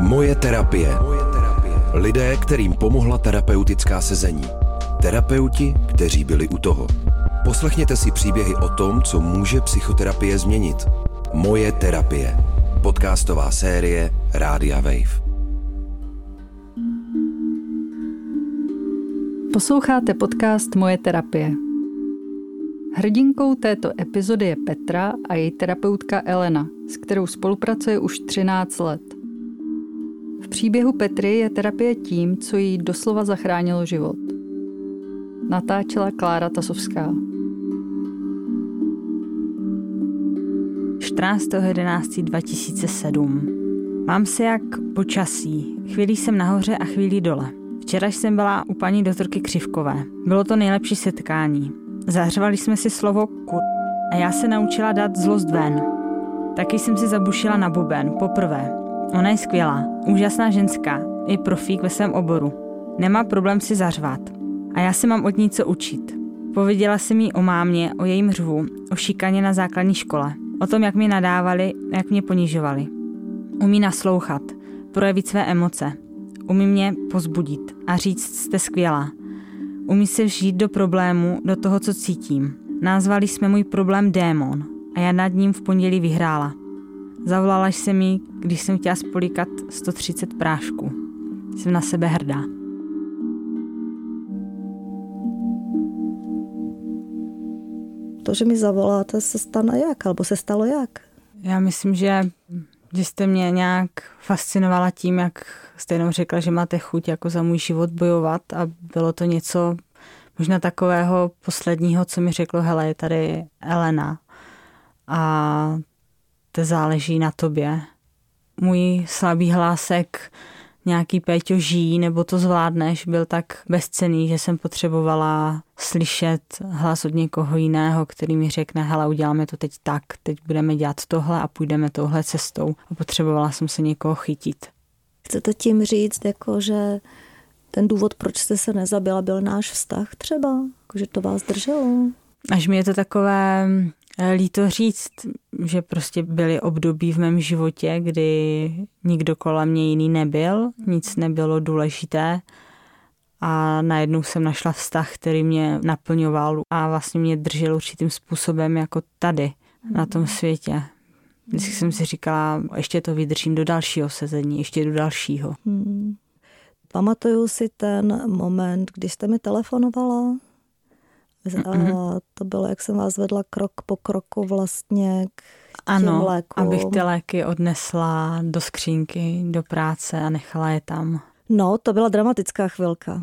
Moje terapie. Lidé, kterým pomohla terapeutická sezení. Terapeuti, kteří byli u toho. Poslechněte si příběhy o tom, co může psychoterapie změnit. Moje terapie. Podcastová série Rádia Wave. Posloucháte podcast Moje terapie. Hrdinkou této epizody je Petra a její terapeutka Elena, s kterou spolupracuje už 13 let. V příběhu Petry je terapie tím, co jí doslova zachránilo život. Natáčela Klára Tasovská. 14.11.2007 Mám se jak počasí. Chvíli jsem nahoře a chvíli dole. Včera jsem byla u paní doktorky Křivkové. Bylo to nejlepší setkání. Zahřvali jsme si slovo kur a já se naučila dát zlost ven. Taky jsem si zabušila na buben, poprvé. Ona je skvělá, úžasná ženská, je profík ve svém oboru. Nemá problém si zařvat. A já se mám od ní co učit. Pověděla jsem jí o mámě, o jejím řvu, o šikaně na základní škole, o tom, jak mě nadávali, jak mě ponižovali. Umí naslouchat, projevit své emoce. Umí mě pozbudit a říct, jste skvělá. Umí se vžít do problému, do toho, co cítím. Nazvali jsme můj problém démon a já nad ním v pondělí vyhrála. Zavolala jsem mi, když jsem chtěla spolikat 130 prášků. Jsem na sebe hrdá. To, že mi zavoláte, se stane jak? Alebo se stalo jak? Já myslím, že, že jste mě nějak fascinovala tím, jak jste jenom řekla, že máte chuť jako za můj život bojovat a bylo to něco možná takového posledního, co mi řeklo, hele, je tady Elena a to záleží na tobě. Můj slabý hlásek nějaký Péťo žijí nebo to zvládneš, byl tak bezcený, že jsem potřebovala slyšet hlas od někoho jiného, který mi řekne, hele, uděláme to teď tak, teď budeme dělat tohle a půjdeme touhle cestou. A potřebovala jsem se někoho chytit. Chcete tím říct, jako, že ten důvod, proč jste se nezabila, byl náš vztah třeba? Jako, že to vás drželo? Až mi je to takové líto říct, že prostě byly období v mém životě, kdy nikdo kolem mě jiný nebyl, nic nebylo důležité a najednou jsem našla vztah, který mě naplňoval a vlastně mě držel určitým způsobem jako tady, na tom světě. Vždycky jsem si říkala, ještě to vydržím do dalšího sezení, ještě do dalšího. Hmm. Pamatuju si ten moment, když jste mi telefonovala. A to bylo, jak jsem vás vedla krok po kroku vlastně k ano, lékům. abych ty léky odnesla do skřínky, do práce a nechala je tam. No, to byla dramatická chvilka.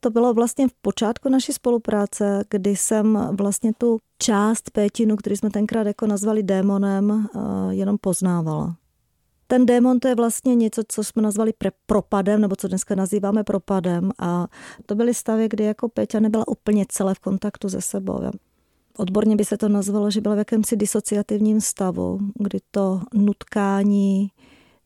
To bylo vlastně v počátku naší spolupráce, kdy jsem vlastně tu část Pétinu, který jsme tenkrát jako nazvali démonem, eh, jenom poznávala. Ten démon to je vlastně něco, co jsme nazvali pre- propadem, nebo co dneska nazýváme propadem. A to byly stavy, kdy jako Péťa nebyla úplně celé v kontaktu se sebou. Odborně by se to nazvalo, že byla v jakémsi disociativním stavu, kdy to nutkání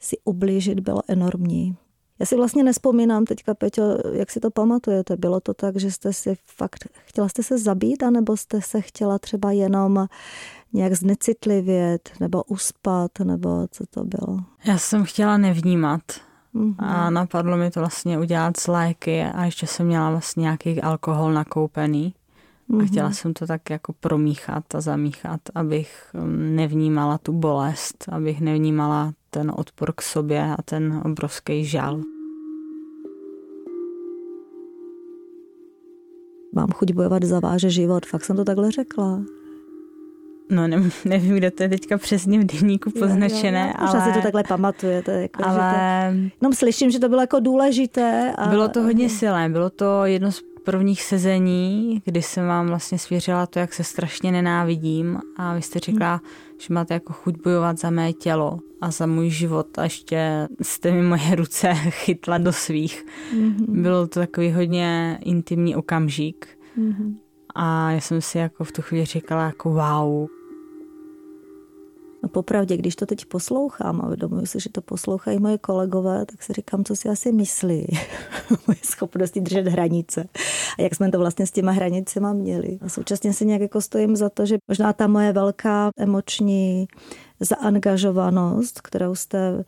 si ublížit bylo enormní. Já si vlastně nespomínám teďka, Peťo, jak si to pamatujete. Bylo to tak, že jste si fakt, chtěla jste se zabít, anebo jste se chtěla třeba jenom nějak znecitlivět, nebo uspat, nebo co to bylo? Já jsem chtěla nevnímat. Mm-hmm. A napadlo mi to vlastně udělat z léky a ještě jsem měla vlastně nějaký alkohol nakoupený. Mm-hmm. A mhm. chtěla jsem to tak jako promíchat a zamíchat, abych um, nevnímala tu bolest, abych nevnímala ten odpor k sobě a ten obrovský žal. Mám chuť bojovat za váš život, fakt jsem to takhle řekla. No ne, nevím, kde to je teďka přesně v denníku poznačené, jo, jo, ale... si to takhle pamatujete. Jako, ale... Že to, jenom slyším, že to bylo jako důležité. A... Bylo to hodně silné, bylo to jedno z prvních sezení, kdy jsem vám vlastně svěřila to, jak se strašně nenávidím a vy jste řekla, že máte jako chuť bojovat za mé tělo a za můj život a ještě jste mi moje ruce chytla do svých. Hmm. Bylo to takový hodně intimní okamžik. Hmm. A já jsem si jako v tu chvíli říkala jako wow, No popravdě, když to teď poslouchám a uvědomuji si, že to poslouchají moje kolegové, tak si říkám, co si asi myslí. moje schopnosti držet hranice. A jak jsme to vlastně s těma hranicemi měli. A současně si nějak jako stojím za to, že možná ta moje velká emoční zaangažovanost, kterou jste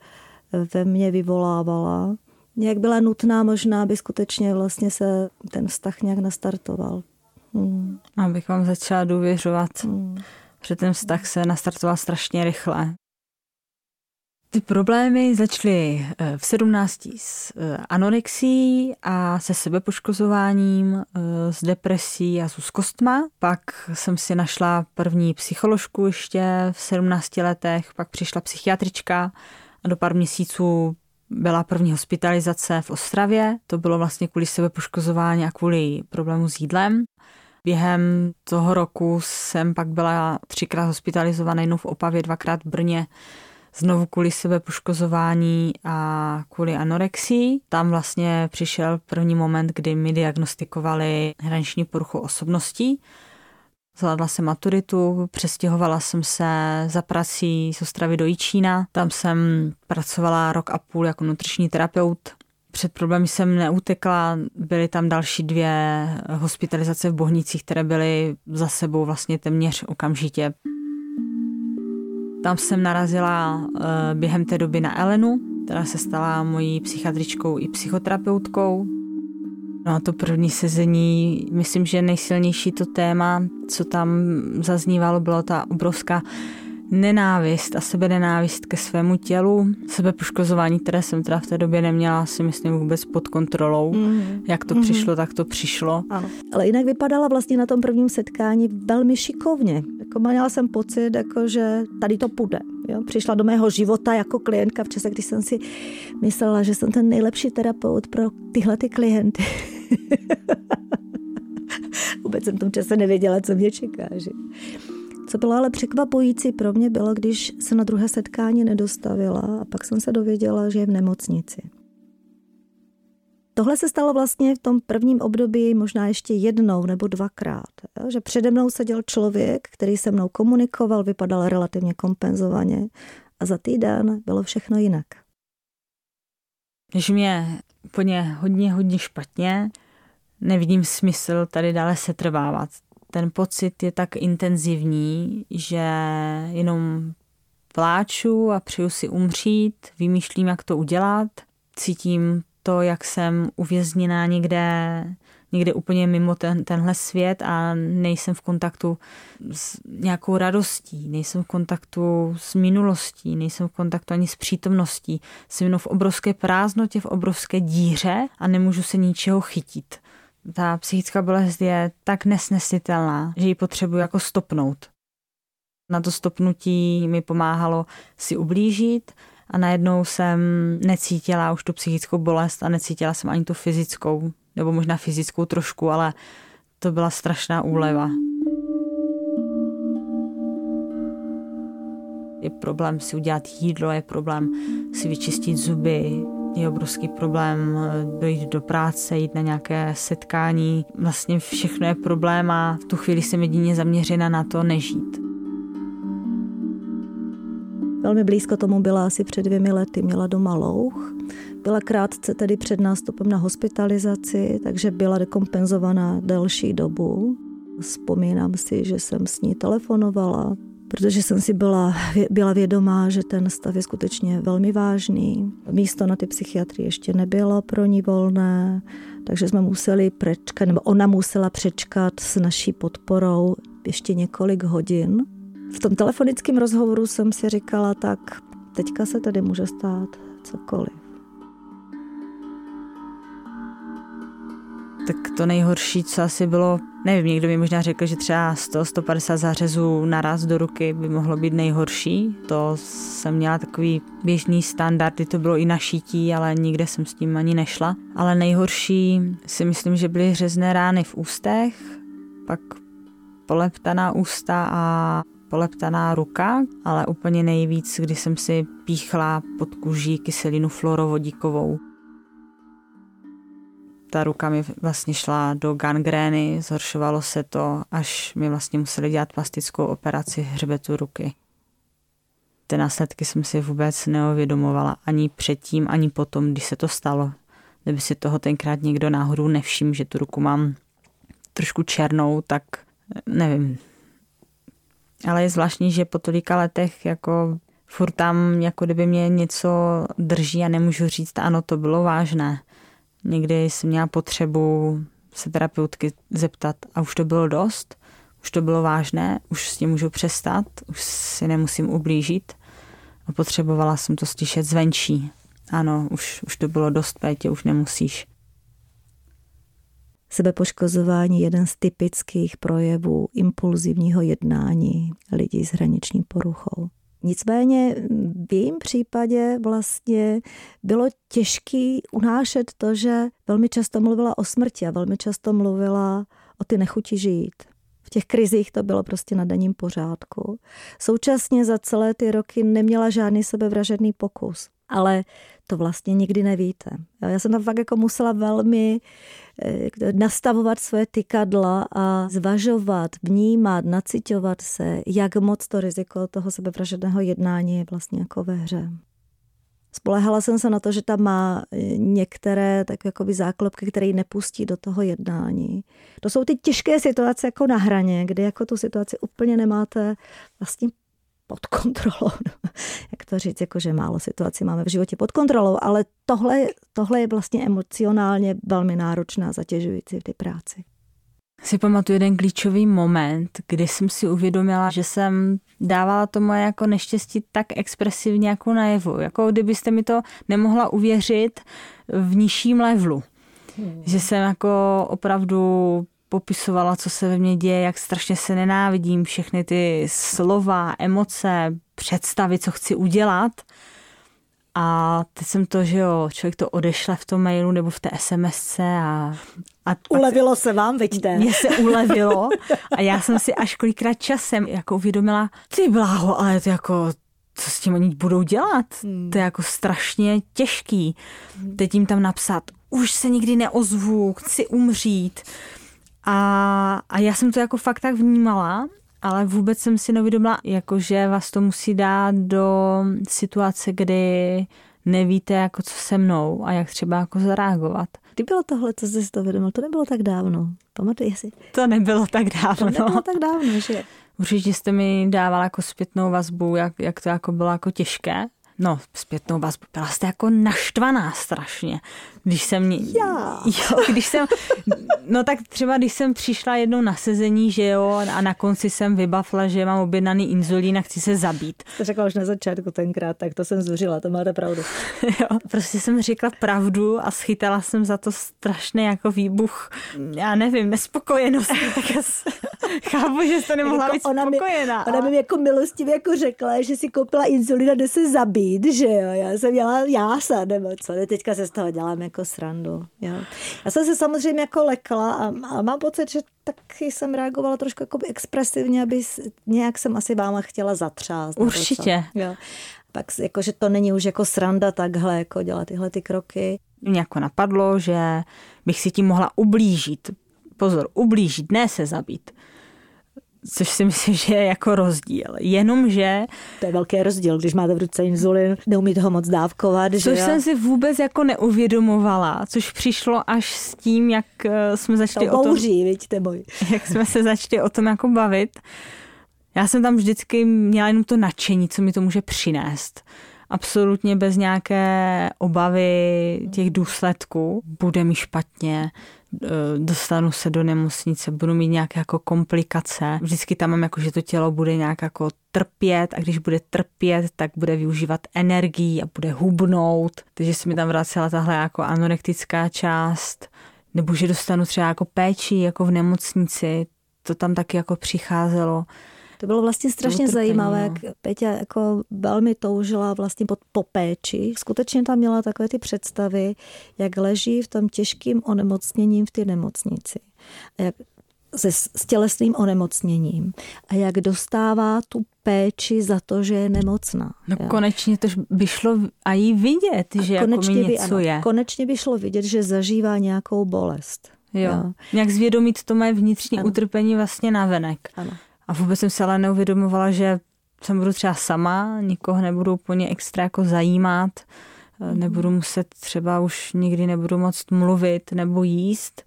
ve mně vyvolávala. Jak byla nutná možná, aby skutečně vlastně se ten vztah nějak nastartoval. Hmm. Abych vám začala důvěřovat, hmm. Že ten vztah se nastartoval strašně rychle. Ty problémy začaly eh, v 17 s eh, anorexií a se sebepoškozováním, eh, s depresí a s úzkostma. Pak jsem si našla první psycholožku ještě v 17 letech, pak přišla psychiatrička a do pár měsíců byla první hospitalizace v Ostravě. To bylo vlastně kvůli sebepoškozování a kvůli problému s jídlem. Během toho roku jsem pak byla třikrát hospitalizovaná, jednou v Opavě, dvakrát v Brně znovu kvůli sebe poškozování a kvůli anorexii. Tam vlastně přišel první moment, kdy mi diagnostikovali hraniční poruchu osobností. Zvládla jsem maturitu, přestěhovala jsem se za prací z Ostravy do Jičína. Tam jsem pracovala rok a půl jako nutriční terapeut. Před problémy jsem neutekla, byly tam další dvě hospitalizace v Bohnicích, které byly za sebou vlastně téměř okamžitě. Tam jsem narazila eh, během té doby na Elenu, která se stala mojí psychiatričkou i psychoterapeutkou. No a to první sezení, myslím, že nejsilnější to téma, co tam zaznívalo, bylo ta obrovská nenávist a sebe nenávist ke svému tělu, sebepoškozování, které jsem teda v té době neměla, si myslím vůbec pod kontrolou. Mm. Jak to mm. přišlo, tak to přišlo. Ano. Ale jinak vypadala vlastně na tom prvním setkání velmi šikovně. Jako měla jsem pocit, jako, že tady to půjde. Jo? Přišla do mého života jako klientka v čase, kdy jsem si myslela, že jsem ten nejlepší terapeut pro tyhle ty klienty. Vůbec jsem v tom čase nevěděla, co mě čeká. Že? Co bylo ale překvapující pro mě bylo, když se na druhé setkání nedostavila a pak jsem se dověděla, že je v nemocnici. Tohle se stalo vlastně v tom prvním období možná ještě jednou nebo dvakrát. Že přede mnou seděl člověk, který se mnou komunikoval, vypadal relativně kompenzovaně a za týden bylo všechno jinak. Když mě úplně hodně, hodně špatně, nevidím smysl tady dále se trvávat ten pocit je tak intenzivní, že jenom pláču a přeju si umřít, vymýšlím, jak to udělat, cítím to, jak jsem uvězněná někde, někde úplně mimo ten, tenhle svět a nejsem v kontaktu s nějakou radostí, nejsem v kontaktu s minulostí, nejsem v kontaktu ani s přítomností. Jsem jenom v obrovské prázdnotě, v obrovské díře a nemůžu se ničeho chytit ta psychická bolest je tak nesnesitelná, že ji potřebuji jako stopnout. Na to stopnutí mi pomáhalo si ublížit a najednou jsem necítila už tu psychickou bolest a necítila jsem ani tu fyzickou, nebo možná fyzickou trošku, ale to byla strašná úleva. Je problém si udělat jídlo, je problém si vyčistit zuby, je obrovský problém eh, dojít do práce, jít na nějaké setkání. Vlastně všechno je problém a v tu chvíli jsem jedině zaměřena na to nežít. Velmi blízko tomu byla asi před dvěmi lety, měla doma louch. Byla krátce tedy před nástupem na hospitalizaci, takže byla dekompenzovaná delší dobu. Vzpomínám si, že jsem s ní telefonovala, protože jsem si byla, byla vědomá, že ten stav je skutečně velmi vážný. Místo na ty psychiatrii ještě nebylo pro ní volné, takže jsme museli prečkat, nebo ona musela přečkat s naší podporou ještě několik hodin. V tom telefonickém rozhovoru jsem si říkala, tak teďka se tady může stát cokoliv. Tak to nejhorší, co asi bylo Nevím, někdo mi možná řekl, že třeba 100-150 zářezů naraz do ruky by mohlo být nejhorší. To jsem měla takový běžný standard, to bylo i na šítí, ale nikde jsem s tím ani nešla. Ale nejhorší si myslím, že byly řezné rány v ústech, pak poleptaná ústa a poleptaná ruka, ale úplně nejvíc, kdy jsem si píchla pod kůží kyselinu fluorovodíkovou ta ruka mi vlastně šla do gangrény, zhoršovalo se to, až mi vlastně museli dělat plastickou operaci hřbetu ruky. Ty následky jsem si vůbec neuvědomovala ani předtím, ani potom, když se to stalo. Kdyby si toho tenkrát někdo náhodou nevšiml, že tu ruku mám trošku černou, tak nevím. Ale je zvláštní, že po tolika letech jako Furt tam jako kdyby mě něco drží a nemůžu říct, ano, to bylo vážné. Někdy jsem měla potřebu se terapeutky zeptat a už to bylo dost, už to bylo vážné, už s tím můžu přestat, už si nemusím ublížit. A potřebovala jsem to slyšet zvenčí. Ano, už, už to bylo dost, Pétě, už nemusíš. Sebepoškozování je jeden z typických projevů impulzivního jednání lidí s hraniční poruchou. Nicméně v jejím případě vlastně bylo těžké unášet to, že velmi často mluvila o smrti a velmi často mluvila o ty nechuti žít. V těch krizích to bylo prostě na denním pořádku. Současně za celé ty roky neměla žádný sebevražedný pokus. Ale to vlastně nikdy nevíte. Já jsem tam fakt jako musela velmi eh, nastavovat své tykadla a zvažovat, vnímat, nacitovat se, jak moc to riziko toho sebevražedného jednání je vlastně jako ve hře. Spolehala jsem se na to, že tam má eh, některé tak jakoby záklopky, které ji nepustí do toho jednání. To jsou ty těžké situace jako na hraně, kdy jako tu situaci úplně nemáte vlastně pod kontrolou. Jak to říct, jako že málo situací máme v životě pod kontrolou, ale tohle, tohle je vlastně emocionálně velmi náročná zatěžující v té práci. Si pamatuju jeden klíčový moment, kdy jsem si uvědomila, že jsem dávala to moje jako neštěstí tak expresivně jako najevu. Jako kdybyste mi to nemohla uvěřit v nižším levelu. Hmm. Že jsem jako opravdu popisovala, co se ve mně děje, jak strašně se nenávidím, všechny ty slova, emoce, představy, co chci udělat. A teď jsem to, že jo, člověk to odešle v tom mailu nebo v té SMSce a... a ulevilo se vám, vidíte? Mně se ulevilo a já jsem si až kolikrát časem jako uvědomila, ty bláho, ale to jako, co s tím oni budou dělat? Hmm. To je jako strašně těžký. Teď jim tam napsat, už se nikdy neozvu, chci umřít. A, a já jsem to jako fakt tak vnímala, ale vůbec jsem si nevědomila, jako že vás to musí dát do situace, kdy nevíte, jako co se mnou a jak třeba jako zareagovat. Kdy bylo tohle, co jsi to vědomil? To nebylo tak dávno. Pamatuji si. To nebylo tak dávno. To nebylo tak dávno, že? Určitě jste mi dával jako zpětnou vazbu, jak, jak to jako bylo jako těžké no, zpětnou vazbu. Byla jste jako naštvaná strašně. Když jsem... Já. Jo, když jsem... No tak třeba, když jsem přišla jednou na sezení, že jo, a na konci jsem vybavla, že mám objednaný inzulín a chci se zabít. To řekla už na začátku tenkrát, tak to jsem zuřila, to máte pravdu. jo, prostě jsem řekla pravdu a schytala jsem za to strašný jako výbuch, já nevím, nespokojenosti. chápu, že jste nemohla jako být ona spokojená. Mi, ona mi jako milostivě jako řekla, že si koupila inzulín a jde se zabít, že jo. Já jsem měla jása, nebo co. Teďka se z toho dělám jako srandu. Jo. Já jsem se samozřejmě jako lekla a, a mám pocit, že taky jsem reagovala trošku jako expresivně, aby nějak jsem asi váma chtěla zatřást. Určitě. Jo. Pak jako, že to není už jako sranda takhle, jako dělat tyhle ty kroky. Mě jako napadlo, že bych si tím mohla ublížit. Pozor, ublížit, ne se zabít což si myslím, že je jako rozdíl. Jenomže... To je velký rozdíl, když máte v ruce inzulin, neumíte ho moc dávkovat. Což že jsem si vůbec jako neuvědomovala, což přišlo až s tím, jak eh, jsme začali to o tom... Bouří, vidíte boj. Jak jsme se začali o tom jako bavit. Já jsem tam vždycky měla jenom to nadšení, co mi to může přinést absolutně bez nějaké obavy těch důsledků. Bude mi špatně, dostanu se do nemocnice, budu mít nějaké jako komplikace. Vždycky tam mám jako, že to tělo bude nějak jako trpět a když bude trpět, tak bude využívat energii a bude hubnout. Takže se mi tam vracela tahle jako anorektická část. Nebo že dostanu třeba jako péči jako v nemocnici. To tam taky jako přicházelo. To bylo vlastně strašně utrpení, zajímavé, no. jak Peťa jako velmi toužila vlastně pod, po péči. Skutečně tam měla takové ty představy, jak leží v tom těžkým onemocněním v té nemocnici. A jak se s tělesným onemocněním a jak dostává tu péči za to, že je nemocná. No jo. konečně to by šlo a jí vidět, a že jako mi něco by, ano, je. Konečně by šlo vidět, že zažívá nějakou bolest. Jo. jo. Nějak zvědomit to moje vnitřní ano. utrpení vlastně navenek. Ano. A vůbec jsem se ale neuvědomovala, že jsem budu třeba sama, nikoho nebudu úplně extra jako zajímat, mhm. nebudu muset třeba už nikdy nebudu moc mluvit nebo jíst.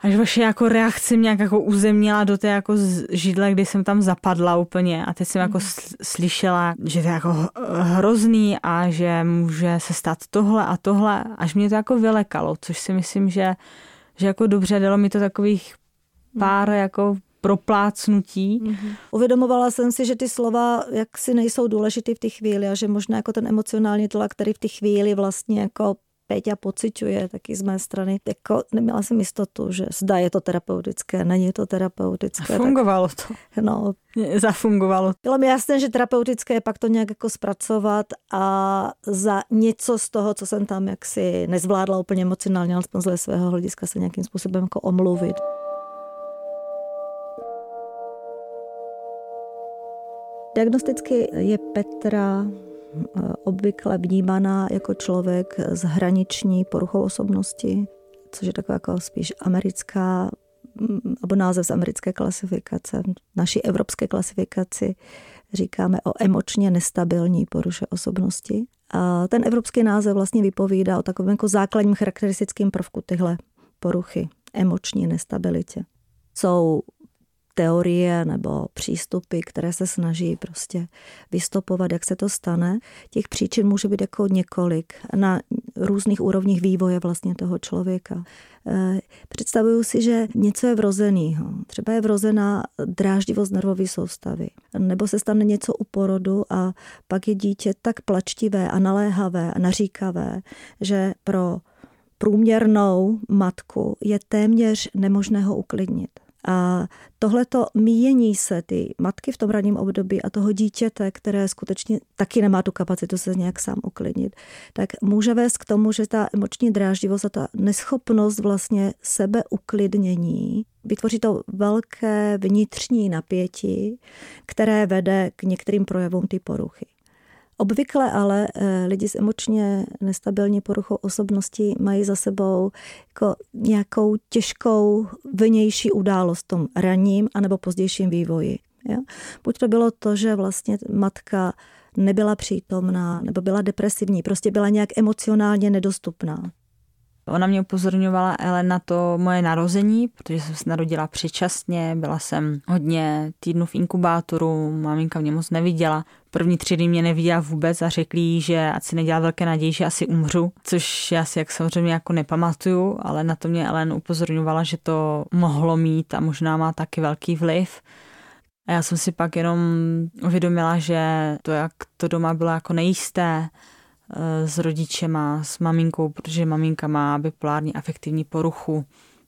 až vaše jako reakce mě jako uzemnila do té jako židle, kdy jsem tam zapadla úplně a teď jsem jako mhm. slyšela, že to je jako hrozný a že může se stát tohle a tohle, až mě to jako vylekalo, což si myslím, že, že jako dobře dalo mi to takových pár mhm. jako proplácnutí. Mm-hmm. Uvědomovala jsem si, že ty slova jak si nejsou důležité v té chvíli a že možná jako ten emocionální tlak, který v té chvíli vlastně jako Péťa pociťuje taky z mé strany. Jako neměla jsem jistotu, že zda je to terapeutické, není to terapeutické. A fungovalo tak, to. No. Zafungovalo. Bylo mi jasné, že terapeutické je pak to nějak jako zpracovat a za něco z toho, co jsem tam jaksi nezvládla úplně emocionálně, alespoň z svého hlediska se nějakým způsobem jako omluvit. Diagnosticky je Petra obvykle vnímaná jako člověk s hraniční poruchou osobnosti, což je taková jako spíš americká, nebo název z americké klasifikace. V naší evropské klasifikaci říkáme o emočně nestabilní poruše osobnosti. A ten evropský název vlastně vypovídá o takovém jako základním charakteristickým prvku tyhle poruchy, emoční nestabilitě. Jsou teorie nebo přístupy, které se snaží prostě vystopovat, jak se to stane. Těch příčin může být jako několik na různých úrovních vývoje vlastně toho člověka. Eh, představuju si, že něco je vrozeného. Třeba je vrozená dráždivost nervové soustavy. Nebo se stane něco u porodu a pak je dítě tak plačtivé a naléhavé a naříkavé, že pro průměrnou matku je téměř nemožné ho uklidnit. A tohleto míjení se ty matky v tom ranním období a toho dítěte, které skutečně taky nemá tu kapacitu se nějak sám uklidnit, tak může vést k tomu, že ta emoční dráždivost a ta neschopnost vlastně sebeuklidnění vytvoří to velké vnitřní napětí, které vede k některým projevům ty poruchy. Obvykle ale eh, lidi s emočně nestabilní poruchou osobnosti mají za sebou jako nějakou těžkou vnější událost v tom ranním anebo pozdějším vývoji. Jo? Buď to bylo to, že vlastně matka nebyla přítomná nebo byla depresivní, prostě byla nějak emocionálně nedostupná. Ona mě upozorňovala ale na to moje narození, protože jsem se narodila předčasně, byla jsem hodně týdnů v inkubátoru, maminka mě moc neviděla. První tři dny mě neviděla vůbec a řekli že ať si nedělá velké naději, že asi umřu, což já si jak samozřejmě jako nepamatuju, ale na to mě Ellen upozorňovala, že to mohlo mít a možná má taky velký vliv. A já jsem si pak jenom uvědomila, že to, jak to doma bylo jako nejisté, s rodičema, s maminkou, protože maminka má bipolární afektivní poruchu.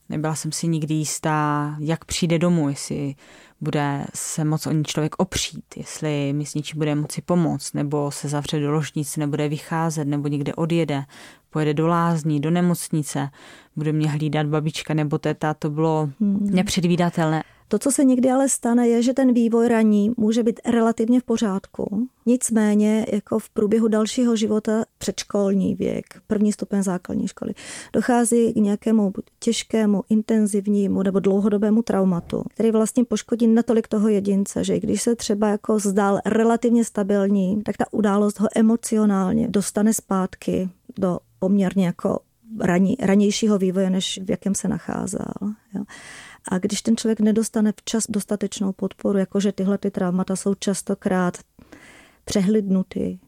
Nebyla jsem si nikdy jistá, jak přijde domů, jestli bude se moc o ní člověk opřít, jestli mi s něčím bude moci pomoct, nebo se zavře do ložnice, nebude vycházet, nebo někde odjede, pojede do lázní, do nemocnice, bude mě hlídat babička nebo teta, to bylo hmm. nepředvídatelné. To, co se někdy ale stane, je, že ten vývoj raní může být relativně v pořádku. Nicméně, jako v průběhu dalšího života, předškolní věk, první stupeň základní školy, dochází k nějakému těžkému, intenzivnímu nebo dlouhodobému traumatu, který vlastně poškodí natolik toho jedince, že i když se třeba jako zdál relativně stabilní, tak ta událost ho emocionálně dostane zpátky do poměrně jako raní, ranějšího vývoje, než v jakém se nacházel. Jo. A když ten člověk nedostane včas dostatečnou podporu, jakože tyhle ty traumata jsou častokrát přehlidnuty,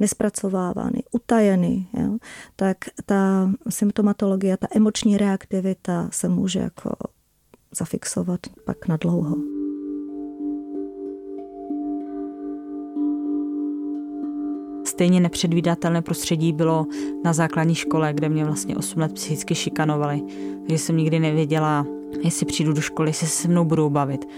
nespracovávány, utajeny, jo, tak ta symptomatologie, ta emoční reaktivita se může jako zafixovat pak na dlouho. Stejně nepředvídatelné prostředí bylo na základní škole, kde mě vlastně 8 let psychicky šikanovali. Takže jsem nikdy nevěděla, jestli přijdu do školy, jestli se se mnou budou bavit,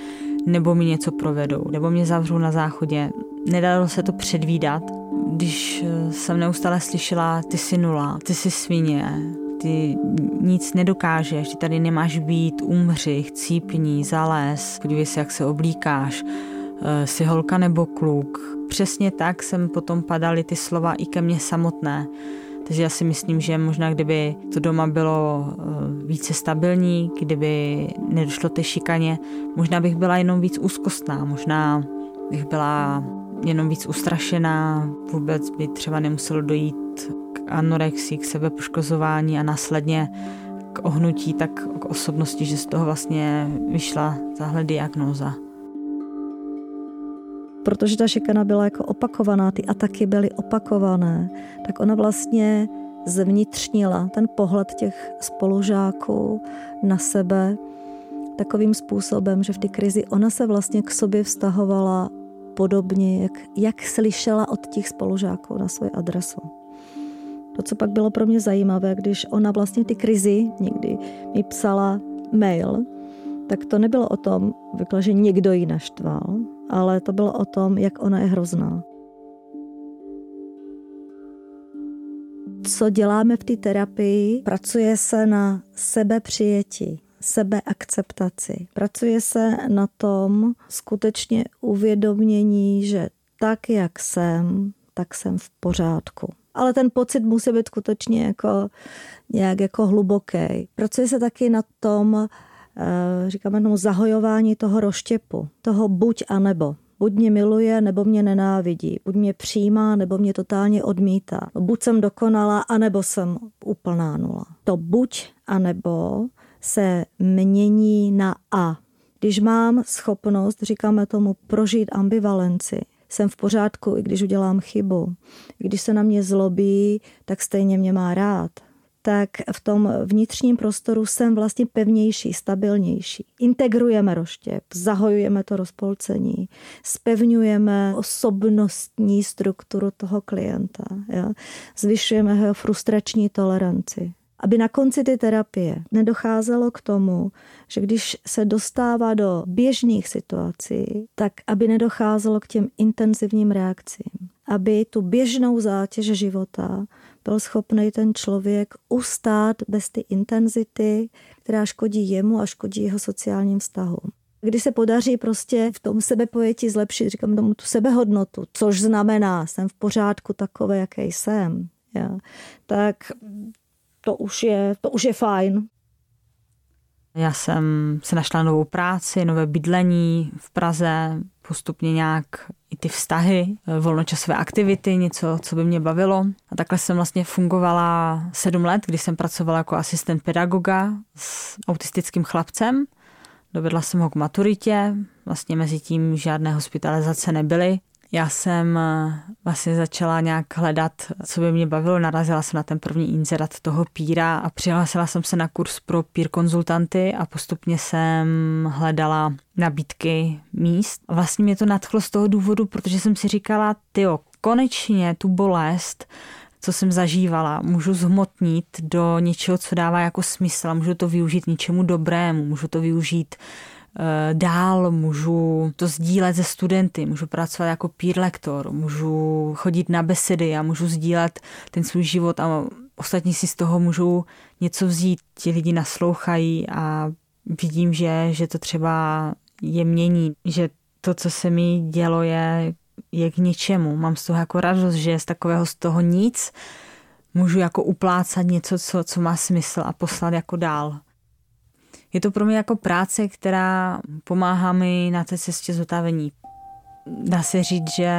nebo mi něco provedou, nebo mě zavřou na záchodě. Nedalo se to předvídat, když eh, jsem neustále slyšela, ty jsi nula, ty jsi svině, ty nic nedokážeš, ty tady nemáš být, umři, chcípni, zalez, podívej se, jak se oblíkáš, eh, jsi holka nebo kluk. Přesně tak jsem potom padaly ty slova i ke mně samotné. Takže já si myslím, že možná kdyby to doma bylo eh, více stabilní, kdyby nedošlo té šikaně, možná bych byla jenom víc úzkostná, možná bych byla jenom víc ustrašená, vůbec by třeba nemuselo dojít k anorexii, k sebepoškozování a následně ohnutí, tak k osobnosti, že z toho vlastně vyšla tahle diagnóza. Protože ta šikana byla jako opakovaná, ty ataky byly opakované, tak ona vlastně zvnitřnila ten pohled těch spolužáků na sebe takovým způsobem, že v té krizi ona se vlastně k sobě vztahovala podobně, jak, jak slyšela od těch spolužáků na svoji adresu. To, co pak bylo pro mě zajímavé, když ona vlastně ty krizi někdy mi psala mail, tak to nebylo o tom, vykla, že někdo ji naštval, ale to bylo o tom, jak ona je hrozná. Co děláme v té terapii? Pracuje se na sebepřijetí, sebeakceptaci. Pracuje se na tom skutečně uvědomění, že tak, jak jsem, tak jsem v pořádku. Ale ten pocit musí být skutečně jako nějak jako hluboký. Pracuje se taky na tom, říkáme tomu zahojování toho roštěpu, toho buď a nebo. Buď mě miluje, nebo mě nenávidí. Buď mě přijímá, nebo mě totálně odmítá. Buď jsem dokonala, anebo jsem úplná nula. To buď a nebo se mění na a. Když mám schopnost, říkáme tomu, prožít ambivalenci, jsem v pořádku, i když udělám chybu. Když se na mě zlobí, tak stejně mě má rád tak v tom vnitřním prostoru jsem vlastně pevnější, stabilnější. Integrujeme roštěp, zahojujeme to rozpolcení, spevňujeme osobnostní strukturu toho klienta, ja? zvyšujeme jeho frustrační toleranci aby na konci ty terapie nedocházelo k tomu, že když se dostává do běžných situací, tak aby nedocházelo k těm intenzivním reakcím. Aby tu běžnou zátěž života byl schopný ten člověk ustát bez ty intenzity, která škodí jemu a škodí jeho sociálním vztahům. Když se podaří prostě v tom sebepojetí zlepšit, říkám tomu tu sebehodnotu, což znamená, jsem v pořádku takové, jaký jsem, ja, tak to už je, to už je fajn. Já jsem se našla novou práci, nové bydlení v Praze, postupně nějak i ty vztahy, volnočasové aktivity, něco, co by mě bavilo. A takhle jsem vlastně fungovala sedm let, kdy jsem pracovala jako asistent pedagoga s autistickým chlapcem. Dovedla jsem ho k maturitě, vlastně mezi tím žádné hospitalizace nebyly. Já jsem eh, vlastně začala nějak hledat, co by mě bavilo. Narazila jsem na ten první inzerát toho píra a přihlásila jsem se na kurz pro pír konzultanty a postupně jsem hledala nabídky míst. Vlastně mě to nadchlo z toho důvodu, protože jsem si říkala, tyjo, konečně tu bolest co jsem zažívala, můžu zhmotnit do něčeho, co dává jako smysl a můžu to využít něčemu dobrému, můžu to využít dál, můžu to sdílet se studenty, můžu pracovat jako peer lektor, můžu chodit na besedy a můžu sdílet ten svůj život a ostatní si z toho můžou něco vzít. Ti lidi naslouchají a vidím, že, že to třeba je mění, že to, co se mi dělo, je, je k ničemu. Mám z toho jako radost, že z takového z toho nic můžu jako uplácat něco, co, co má smysl a poslat jako dál. Je to pro mě jako práce, která pomáhá mi na té cestě zotavení. Dá se říct, že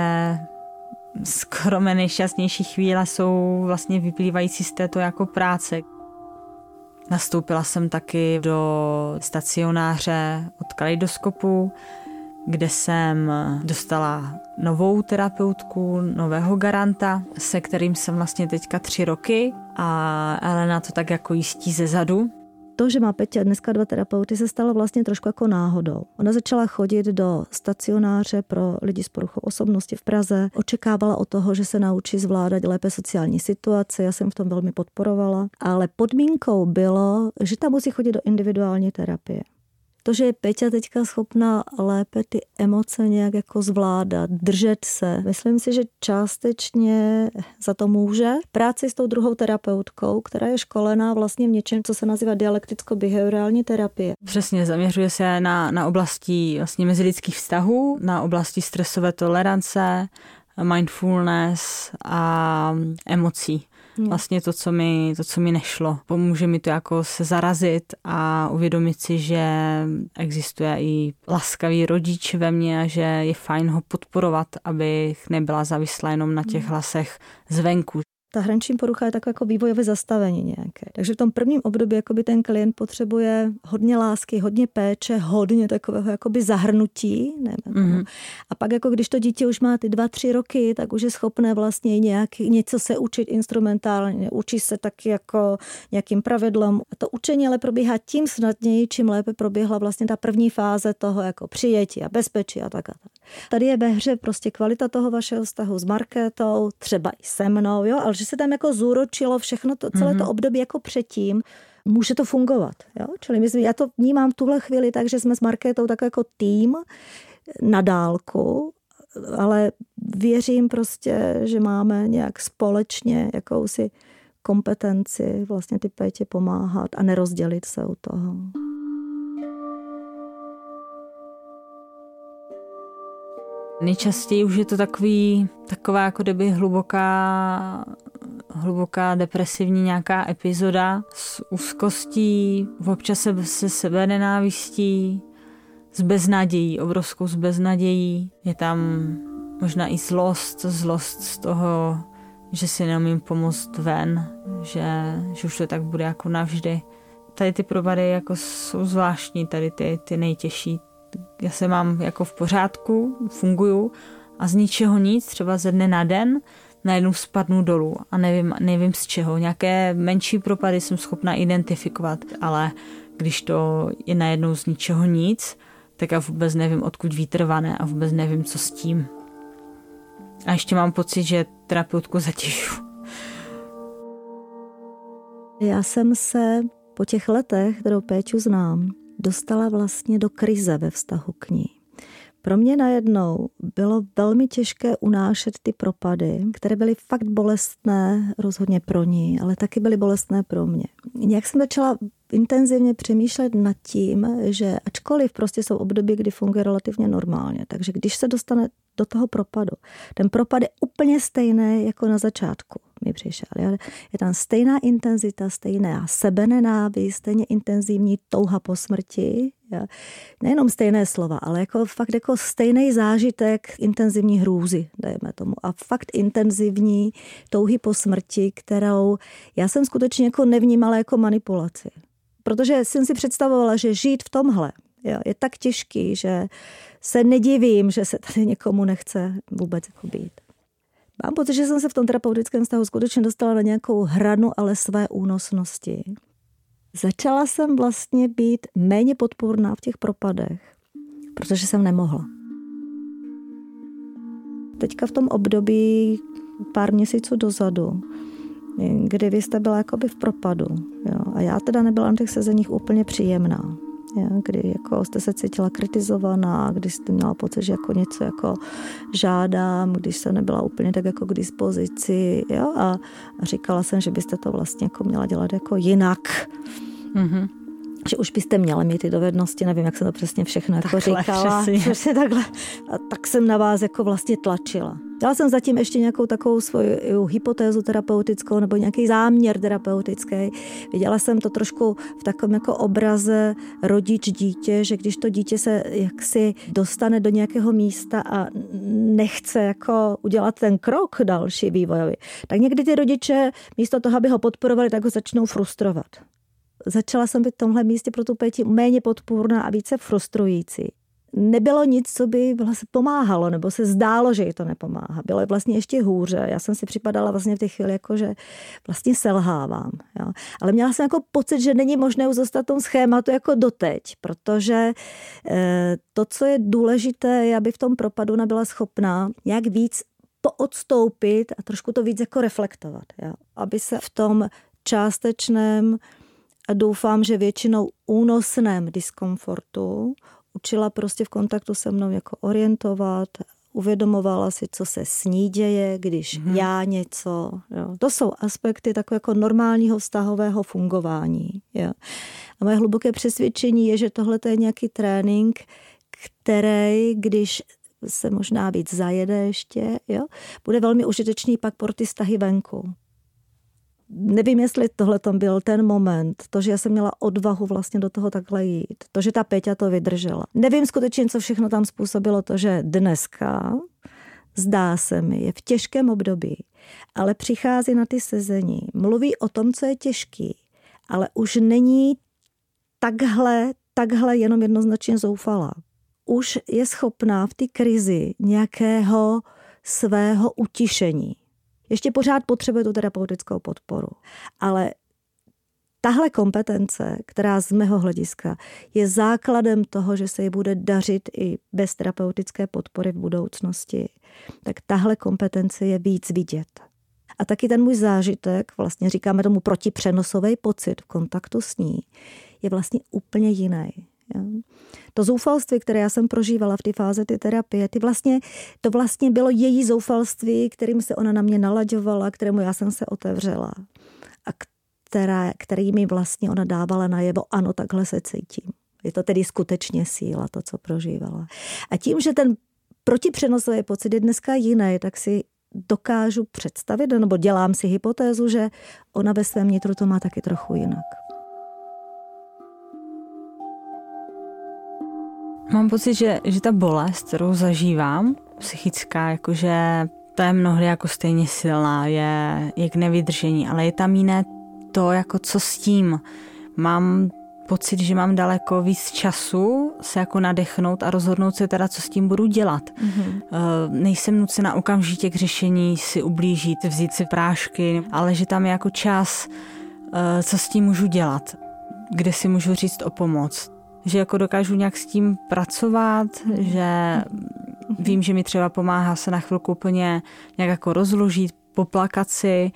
skoro mé nejšťastnější chvíle jsou vlastně vyplývající z této jako práce. Nastoupila jsem taky do stacionáře od kaleidoskopu, kde jsem dostala novou terapeutku, nového garanta, se kterým jsem vlastně teďka tři roky a Elena to tak jako jistí ze zadu, to, že má Peťa dneska dva terapeuty, se stalo vlastně trošku jako náhodou. Ona začala chodit do stacionáře pro lidi s poruchou osobnosti v Praze. Očekávala od toho, že se naučí zvládat lépe sociální situace. Já jsem v tom velmi podporovala. Ale podmínkou bylo, že tam musí chodit do individuální terapie to, že je Peťa teďka schopná lépe ty emoce nějak jako zvládat, držet se. Myslím si, že částečně za to může práci s tou druhou terapeutkou, která je školená vlastně v něčem, co se nazývá dialekticko-behaviorální terapie. Přesně, zaměřuje se na, na oblasti vlastně mezilidských vztahů, na oblasti stresové tolerance, mindfulness a emocí. Vlastně to, co mi, to, co mi nešlo. Pomůže mi to jako se zarazit a uvědomit si, že existuje i laskavý rodič ve mně a že je fajn ho podporovat, abych nebyla závislá jenom na těch hmm. hlasech zvenku. Ta hraniční porucha je takové jako vývojové zastavení nějaké. Takže v tom prvním období jakoby ten klient potřebuje hodně lásky, hodně péče, hodně takového jakoby zahrnutí. Mm-hmm. A pak jako když to dítě už má ty dva, tři roky, tak už je schopné vlastně nějak, něco se učit instrumentálně, učí se taky jako nějakým pravidlem. A to učení ale probíhá tím snadněji, čím lépe proběhla vlastně ta první fáze toho jako přijetí a bezpečí a tak a tak. Tady je ve hře prostě kvalita toho vašeho vztahu s marketou, třeba i se mnou, jo, ale že se tam jako zúročilo všechno to, celé to mhm. období jako předtím, může to fungovat. Jo? Čili myslím, já to vnímám v tuhle chvíli tak, že jsme s Markétou tak jako tým na dálku, ale věřím prostě, že máme nějak společně jakousi kompetenci vlastně ty pétě pomáhat a nerozdělit se u toho. Nejčastěji už je to takový, taková jako kdyby hluboká, hluboká depresivní nějaká epizoda s úzkostí, občas se, se sebe nenávistí, s beznadějí, obrovskou s beznadějí. Je tam možná i zlost, zlost z toho, že si neumím pomoct ven, že, že už to tak bude jako navždy. Tady ty propady jako jsou zvláštní, tady ty, ty nejtěžší, já se mám jako v pořádku, funguju a z ničeho nic, třeba ze dne na den, najednou spadnu dolů a nevím, nevím z čeho. Nějaké menší propady jsem schopna identifikovat, ale když to je najednou z ničeho nic, tak já vůbec nevím, odkud vítr vane a vůbec nevím, co s tím. A ještě mám pocit, že terapeutku zatěžu. Já jsem se po těch letech, kterou Péču znám, dostala vlastně do krize ve vztahu k ní. Pro mě najednou bylo velmi těžké unášet ty propady, které byly fakt bolestné, rozhodně pro ní, ale taky byly bolestné pro mě. Nějak jsem začala intenzivně přemýšlet nad tím, že ačkoliv prostě jsou období, kdy funguje relativně normálně, takže když se dostane do toho propadu, ten propad je úplně stejný jako na začátku mi přišel. Je tam stejná intenzita, stejná sebenenávist, stejně intenzivní touha po smrti. Nejenom stejné slova, ale jako fakt jako stejný zážitek intenzivní hrůzy, dejme tomu. A fakt intenzivní touhy po smrti, kterou já jsem skutečně jako nevnímala jako manipulaci. Protože jsem si představovala, že žít v tomhle jo, je tak těžký, že se nedivím, že se tady někomu nechce vůbec jako být. Mám pocit, že jsem se v tom terapeutickém vztahu skutečně dostala na nějakou hranu, ale své únosnosti. Začala jsem vlastně být méně podporná v těch propadech, protože jsem nemohla. Teďka v tom období pár měsíců dozadu, kdy vy jste byla jakoby v propadu. Jo, a já teda nebyla na těch sezeních úplně příjemná kdy jako jste se cítila kritizovaná, když jste měla pocit, že jako něco jako žádám, když se nebyla úplně tak jako k dispozici jo? A, a říkala jsem, že byste to vlastně jako měla dělat jako jinak. Mm-hmm že už byste měla mít ty dovednosti, nevím, jak jsem to přesně všechno jako takhle, říkala. Přesně. přesně takhle. A tak jsem na vás jako vlastně tlačila. Dala jsem zatím ještě nějakou takovou svoji hypotézu terapeutickou nebo nějaký záměr terapeutický. Viděla jsem to trošku v takovém jako obraze rodič dítě, že když to dítě se jaksi dostane do nějakého místa a nechce jako udělat ten krok další vývojový, tak někdy ty rodiče místo toho, aby ho podporovali, tak ho začnou frustrovat začala jsem být v tomhle místě pro tu péči méně podpůrná a více frustrující. Nebylo nic, co by vlastně pomáhalo, nebo se zdálo, že jí to nepomáhá. Bylo vlastně ještě hůře. Já jsem si připadala vlastně v té chvíli, jako že vlastně selhávám. Jo. Ale měla jsem jako pocit, že není možné zůstat tom schématu jako doteď, protože eh, to, co je důležité, je, aby v tom propadu nebyla schopná jak víc poodstoupit a trošku to víc jako reflektovat. Jo. Aby se v tom částečném a doufám, že většinou únosném diskomfortu učila prostě v kontaktu se mnou jako orientovat, uvědomovala si, co se s ní děje, když hmm. já něco. Jo. To jsou aspekty takového jako normálního vztahového fungování. Jo. A moje hluboké přesvědčení je, že tohle je nějaký trénink, který, když se možná víc zajede ještě, jo, bude velmi užitečný pak pro ty vztahy venku nevím, jestli tohle tam byl ten moment, to, že já jsem měla odvahu vlastně do toho takhle jít, to, že ta Peťa to vydržela. Nevím skutečně, co všechno tam způsobilo to, že dneska zdá se mi, je v těžkém období, ale přichází na ty sezení, mluví o tom, co je těžký, ale už není takhle, takhle jenom jednoznačně zoufalá. Už je schopná v té krizi nějakého svého utišení. Ještě pořád potřebuje tu terapeutickou podporu, ale tahle kompetence, která z mého hlediska je základem toho, že se ji bude dařit i bez terapeutické podpory v budoucnosti, tak tahle kompetence je víc vidět. A taky ten můj zážitek, vlastně říkáme tomu protipřenosový pocit v kontaktu s ní, je vlastně úplně jiný. To zoufalství, které já jsem prožívala v té fázi ty terapie, ty vlastně, to vlastně bylo její zoufalství, kterým se ona na mě nalaďovala, kterému já jsem se otevřela. A která, kterými vlastně ona dávala najevo, ano, takhle se cítím. Je to tedy skutečně síla, to, co prožívala. A tím, že ten protipřenosový pocit je dneska jiný, tak si dokážu představit, nebo dělám si hypotézu, že ona ve svém nitru to má taky trochu jinak. Mám pocit, že, že ta bolest, kterou zažívám, psychická, jakože to je mnohdy jako stejně silná, je, je k nevydržení, ale je tam jiné to, jako co s tím. Mám pocit, že mám daleko víc času se jako nadechnout a rozhodnout se teda, co s tím budu dělat. Mm-hmm. Nejsem nucena okamžitě k řešení si ublížit, vzít si prášky, ale že tam je jako čas, eh, co s tím můžu dělat, kde si můžu říct o pomoc. Že jako dokážu nějak s tím pracovat, mm-hmm. že vím, že mi třeba pomáhá se na chvilku úplně nějak jako rozložit, poplakat si,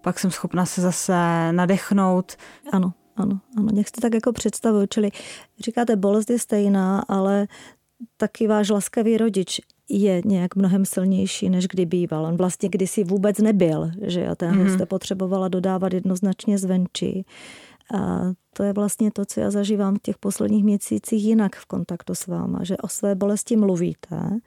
pak jsem schopna se zase nadechnout. Ano, ano, ano, nějak si tak jako představuju, čili říkáte, bolest je stejná, ale taky váš laskavý rodič je nějak mnohem silnější, než kdy býval. On vlastně kdysi vůbec nebyl, že a ten mm-hmm. jste potřebovala dodávat jednoznačně zvenčí. A to je vlastně to, co já zažívám v těch posledních měsících jinak v kontaktu s váma, že o své bolesti mluvíte,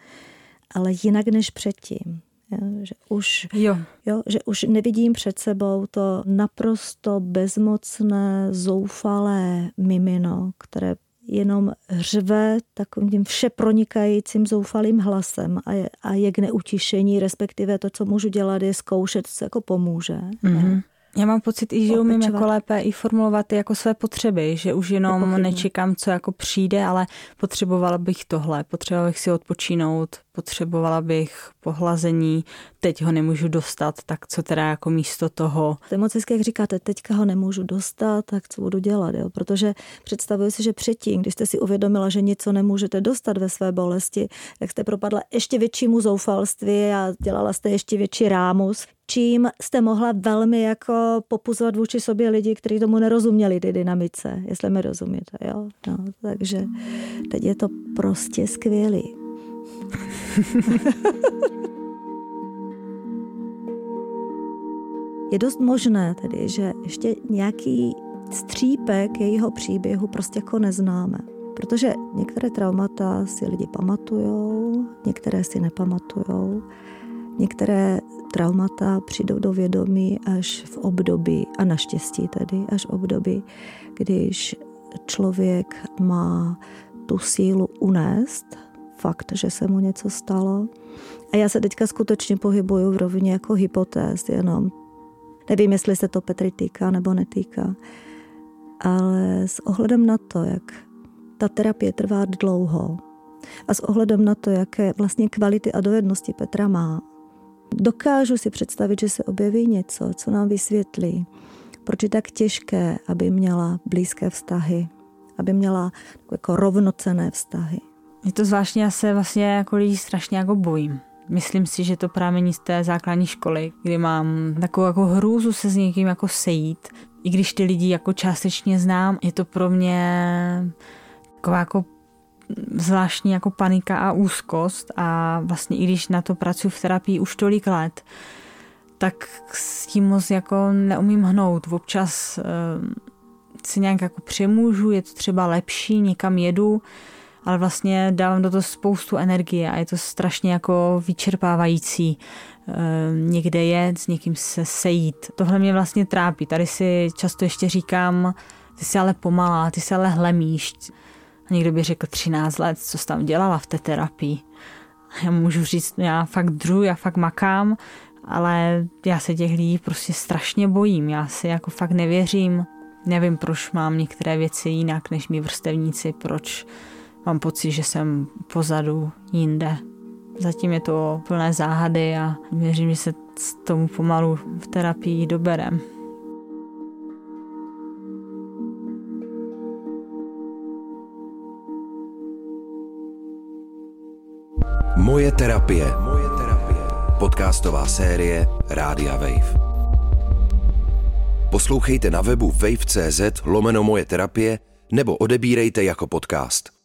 ale jinak než předtím. Jo, že, už, jo. Jo, že už nevidím před sebou to naprosto bezmocné, zoufalé mimino, které jenom řve takovým tím všepronikajícím zoufalým hlasem a je, a je k neutišení, respektive to, co můžu dělat, je zkoušet, co jako pomůže. Mm-hmm. Já mám pocit, i že umím jako lépe i formulovat jako své potřeby, že už jenom nečekám, co jako přijde, ale potřebovala bych tohle, potřebovala bych si odpočinout, potřebovala bych pohlazení, teď ho nemůžu dostat, tak co teda jako místo toho? To je moc hezky, jak říkáte, teďka ho nemůžu dostat, tak co budu dělat, jo? protože představuji si, že předtím, když jste si uvědomila, že něco nemůžete dostat ve své bolesti, tak jste propadla ještě většímu zoufalství a dělala jste ještě větší rámus, čím jste mohla velmi jako popuzovat vůči sobě lidi, kteří tomu nerozuměli, ty dynamice, jestli mi rozumíte. Jo? No, takže teď je to prostě skvělý. je dost možné tedy, že ještě nějaký střípek jejího příběhu prostě jako neznáme. Protože některé traumata si lidi pamatujou, některé si nepamatujou. Některé traumata přijdou do vědomí až v období, a naštěstí tedy, až v období, když člověk má tu sílu unést fakt, že se mu něco stalo. A já se teďka skutečně pohybuju v rovině jako hypotéz, jenom nevím, jestli se to Petry týká nebo netýká, ale s ohledem na to, jak ta terapie trvá dlouho a s ohledem na to, jaké vlastně kvality a dovednosti Petra má, dokážu si představit, že se objeví něco, co nám vysvětlí, proč je tak těžké, aby měla blízké vztahy, aby měla jako rovnocené vztahy. Je to zvláštně, já se vlastně jako lidí strašně jako bojím. Myslím si, že to právě z té základní školy, kdy mám takovou jako hrůzu se s někým jako sejít. I když ty lidi jako částečně znám, je to pro mě taková jako zvláštní jako panika a úzkost a vlastně i když na to pracuji v terapii už tolik let, tak s tím moc jako neumím hnout. Občas uh, si nějak jako přemůžu, je to třeba lepší, někam jedu, ale vlastně dávám do toho spoustu energie a je to strašně jako vyčerpávající uh, někde jet, s někým se sejít. Tohle mě vlastně trápí. Tady si často ještě říkám, ty jsi ale pomalá, ty jsi ale hlemíš. A někdo by řekl 13 let, co jsi tam dělala v té terapii. Já můžu říct, já fakt dřu, já fakt makám, ale já se těch lidí prostě strašně bojím. Já si jako fakt nevěřím. Nevím, proč mám některé věci jinak než mý vrstevníci, proč mám pocit, že jsem pozadu jinde. Zatím je to plné záhady a věřím, že se s tomu pomalu v terapii doberem. Moje terapie. Moje terapie. Podcastová série Rádia Wave. Poslouchejte na webu wave.cz lomeno moje terapie nebo odebírejte jako podcast.